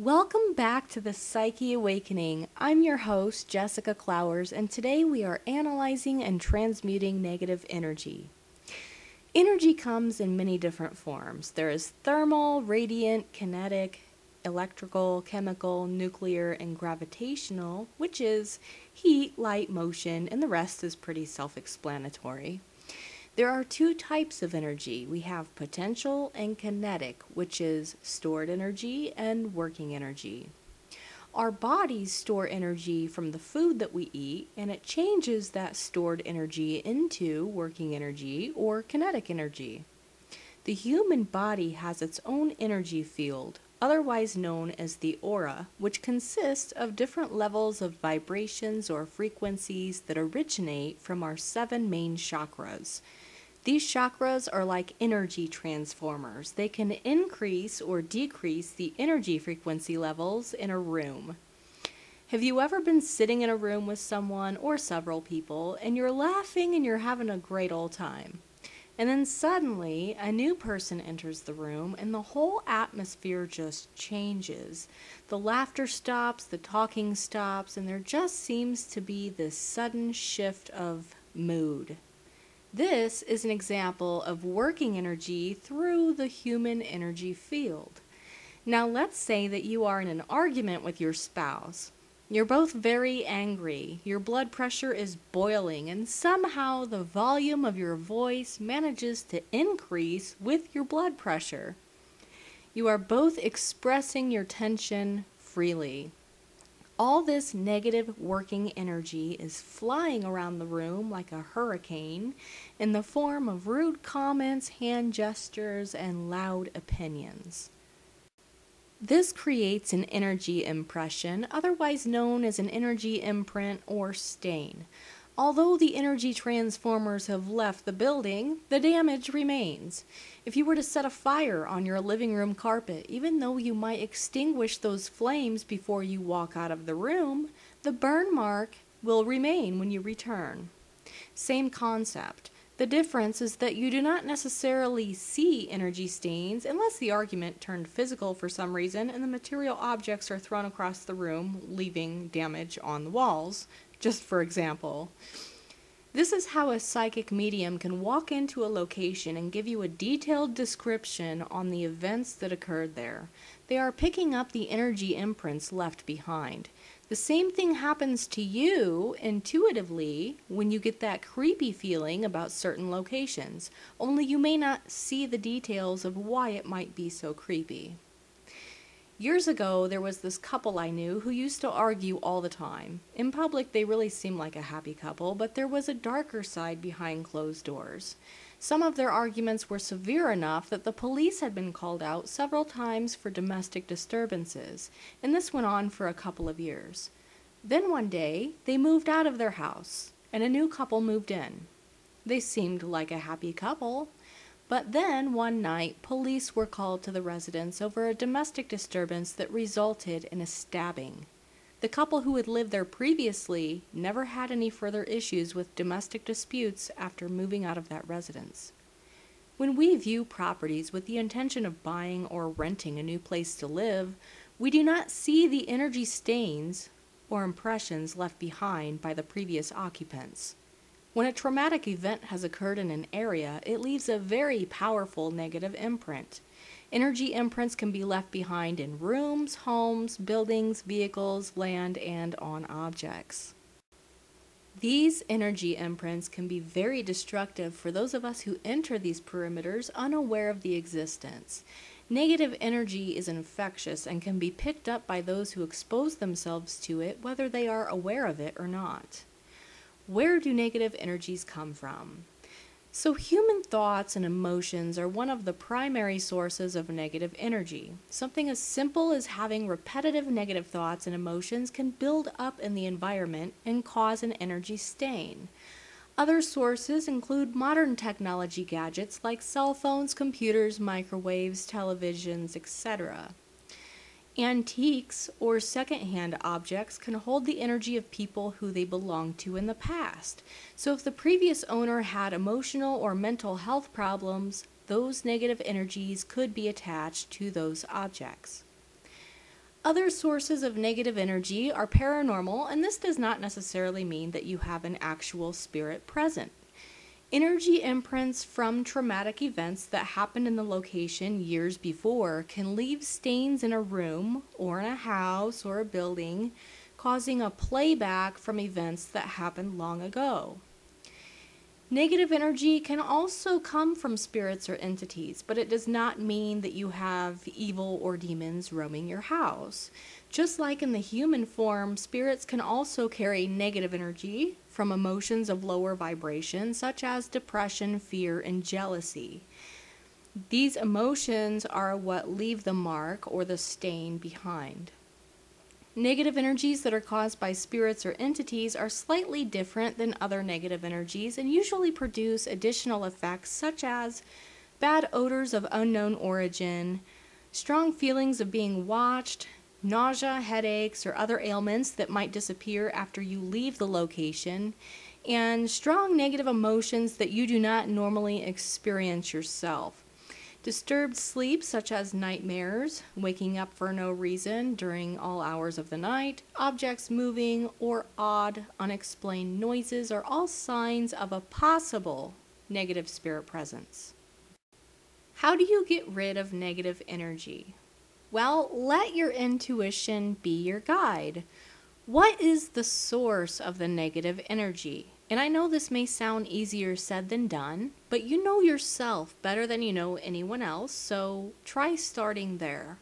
Welcome back to the Psyche Awakening. I'm your host, Jessica Clowers, and today we are analyzing and transmuting negative energy. Energy comes in many different forms. There is thermal, radiant, kinetic, electrical, chemical, nuclear, and gravitational, which is heat, light, motion, and the rest is pretty self explanatory. There are two types of energy. We have potential and kinetic, which is stored energy and working energy. Our bodies store energy from the food that we eat, and it changes that stored energy into working energy or kinetic energy. The human body has its own energy field, otherwise known as the aura, which consists of different levels of vibrations or frequencies that originate from our seven main chakras these chakras are like energy transformers. They can increase or decrease the energy frequency levels in a room. Have you ever been sitting in a room with someone or several people and you're laughing and you're having a great old time? And then suddenly a new person enters the room and the whole atmosphere just changes. The laughter stops, the talking stops, and there just seems to be this sudden shift of mood. This is an example of working energy through the human energy field. Now, let's say that you are in an argument with your spouse. You're both very angry, your blood pressure is boiling, and somehow the volume of your voice manages to increase with your blood pressure. You are both expressing your tension freely. All this negative working energy is flying around the room like a hurricane in the form of rude comments, hand gestures, and loud opinions. This creates an energy impression, otherwise known as an energy imprint or stain. Although the energy transformers have left the building, the damage remains. If you were to set a fire on your living room carpet, even though you might extinguish those flames before you walk out of the room, the burn mark will remain when you return. Same concept. The difference is that you do not necessarily see energy stains unless the argument turned physical for some reason and the material objects are thrown across the room, leaving damage on the walls, just for example. This is how a psychic medium can walk into a location and give you a detailed description on the events that occurred there. They are picking up the energy imprints left behind. The same thing happens to you intuitively when you get that creepy feeling about certain locations, only you may not see the details of why it might be so creepy. Years ago, there was this couple I knew who used to argue all the time. In public, they really seemed like a happy couple, but there was a darker side behind closed doors. Some of their arguments were severe enough that the police had been called out several times for domestic disturbances, and this went on for a couple of years. Then one day, they moved out of their house, and a new couple moved in. They seemed like a happy couple, but then, one night, police were called to the residence over a domestic disturbance that resulted in a stabbing. The couple who had lived there previously never had any further issues with domestic disputes after moving out of that residence. When we view properties with the intention of buying or renting a new place to live, we do not see the energy stains or impressions left behind by the previous occupants. When a traumatic event has occurred in an area, it leaves a very powerful negative imprint. Energy imprints can be left behind in rooms, homes, buildings, vehicles, land, and on objects. These energy imprints can be very destructive for those of us who enter these perimeters unaware of the existence. Negative energy is infectious and can be picked up by those who expose themselves to it, whether they are aware of it or not. Where do negative energies come from? So, human thoughts and emotions are one of the primary sources of negative energy. Something as simple as having repetitive negative thoughts and emotions can build up in the environment and cause an energy stain. Other sources include modern technology gadgets like cell phones, computers, microwaves, televisions, etc. Antiques or secondhand objects can hold the energy of people who they belong to in the past. So, if the previous owner had emotional or mental health problems, those negative energies could be attached to those objects. Other sources of negative energy are paranormal, and this does not necessarily mean that you have an actual spirit present. Energy imprints from traumatic events that happened in the location years before can leave stains in a room or in a house or a building, causing a playback from events that happened long ago. Negative energy can also come from spirits or entities, but it does not mean that you have evil or demons roaming your house. Just like in the human form, spirits can also carry negative energy from emotions of lower vibration, such as depression, fear, and jealousy. These emotions are what leave the mark or the stain behind. Negative energies that are caused by spirits or entities are slightly different than other negative energies and usually produce additional effects such as bad odors of unknown origin, strong feelings of being watched, nausea, headaches, or other ailments that might disappear after you leave the location, and strong negative emotions that you do not normally experience yourself. Disturbed sleep, such as nightmares, waking up for no reason during all hours of the night, objects moving, or odd, unexplained noises are all signs of a possible negative spirit presence. How do you get rid of negative energy? Well, let your intuition be your guide. What is the source of the negative energy? And I know this may sound easier said than done, but you know yourself better than you know anyone else, so try starting there.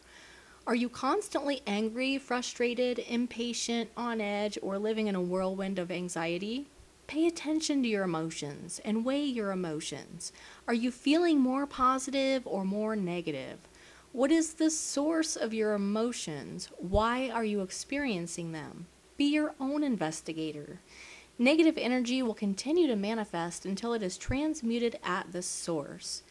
Are you constantly angry, frustrated, impatient, on edge, or living in a whirlwind of anxiety? Pay attention to your emotions and weigh your emotions. Are you feeling more positive or more negative? What is the source of your emotions? Why are you experiencing them? Be your own investigator. Negative energy will continue to manifest until it is transmuted at the source.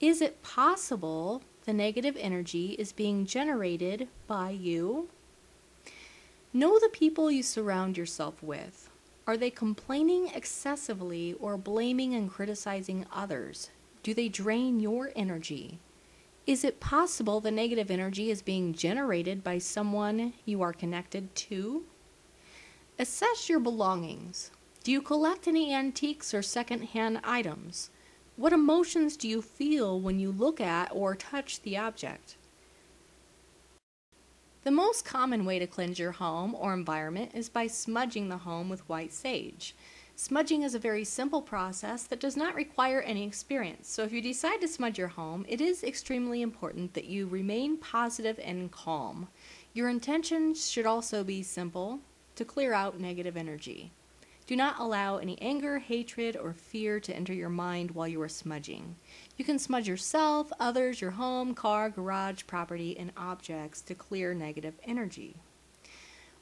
Is it possible the negative energy is being generated by you? Know the people you surround yourself with. Are they complaining excessively or blaming and criticizing others? Do they drain your energy? Is it possible the negative energy is being generated by someone you are connected to? Assess your belongings. Do you collect any antiques or secondhand items? What emotions do you feel when you look at or touch the object? The most common way to cleanse your home or environment is by smudging the home with white sage. Smudging is a very simple process that does not require any experience. So if you decide to smudge your home, it is extremely important that you remain positive and calm. Your intentions should also be simple to clear out negative energy. Do not allow any anger, hatred, or fear to enter your mind while you are smudging. You can smudge yourself, others, your home, car, garage, property, and objects to clear negative energy.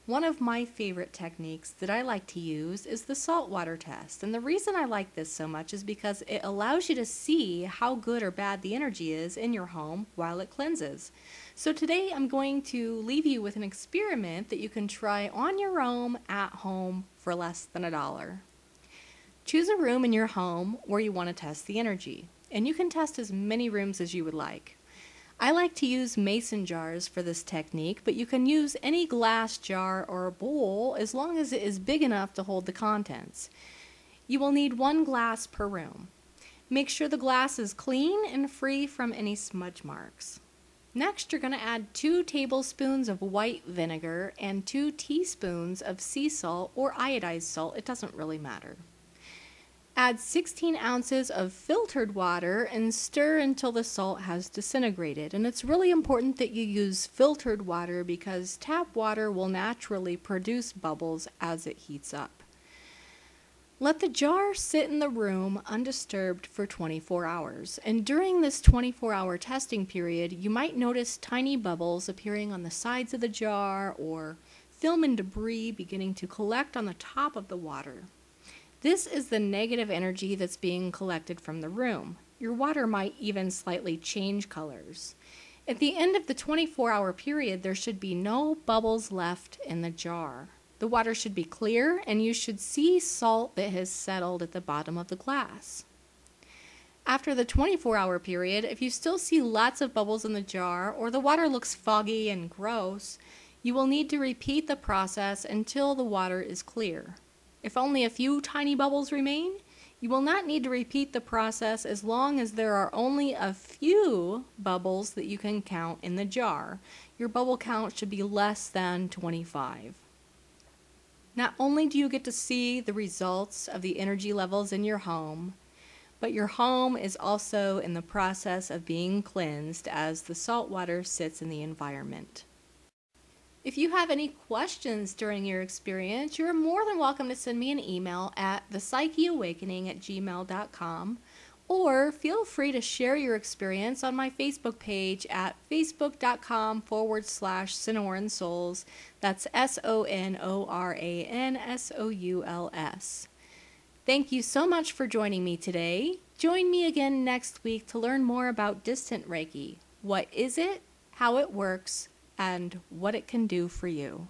One of my favorite techniques that I like to use is the saltwater test. And the reason I like this so much is because it allows you to see how good or bad the energy is in your home while it cleanses. So today I'm going to leave you with an experiment that you can try on your own at home for less than a dollar. Choose a room in your home where you want to test the energy. And you can test as many rooms as you would like. I like to use mason jars for this technique, but you can use any glass jar or bowl as long as it is big enough to hold the contents. You will need one glass per room. Make sure the glass is clean and free from any smudge marks. Next, you're going to add 2 tablespoons of white vinegar and 2 teaspoons of sea salt or iodized salt. It doesn't really matter. Add 16 ounces of filtered water and stir until the salt has disintegrated. And it's really important that you use filtered water because tap water will naturally produce bubbles as it heats up. Let the jar sit in the room undisturbed for 24 hours. And during this 24 hour testing period, you might notice tiny bubbles appearing on the sides of the jar or film and debris beginning to collect on the top of the water. This is the negative energy that's being collected from the room. Your water might even slightly change colors. At the end of the 24 hour period, there should be no bubbles left in the jar. The water should be clear, and you should see salt that has settled at the bottom of the glass. After the 24 hour period, if you still see lots of bubbles in the jar or the water looks foggy and gross, You will need to repeat the process until the water is clear. If only a few tiny bubbles remain, you will not need to repeat the process as long as there are only a few bubbles that you can count in the jar. Your bubble count should be less than 25. Not only do you get to see the results of the energy levels in your home, but your home is also in the process of being cleansed as the salt water sits in the environment. If you have any questions during your experience, you're more than welcome to send me an email at thepsycheawakening at gmail.com or feel free to share your experience on my Facebook page at facebook.com forward slash Sonoran Souls. That's S O N O R A N S O U L S. Thank you so much for joining me today. Join me again next week to learn more about distant Reiki. What is it? How it works? And what it can do for you.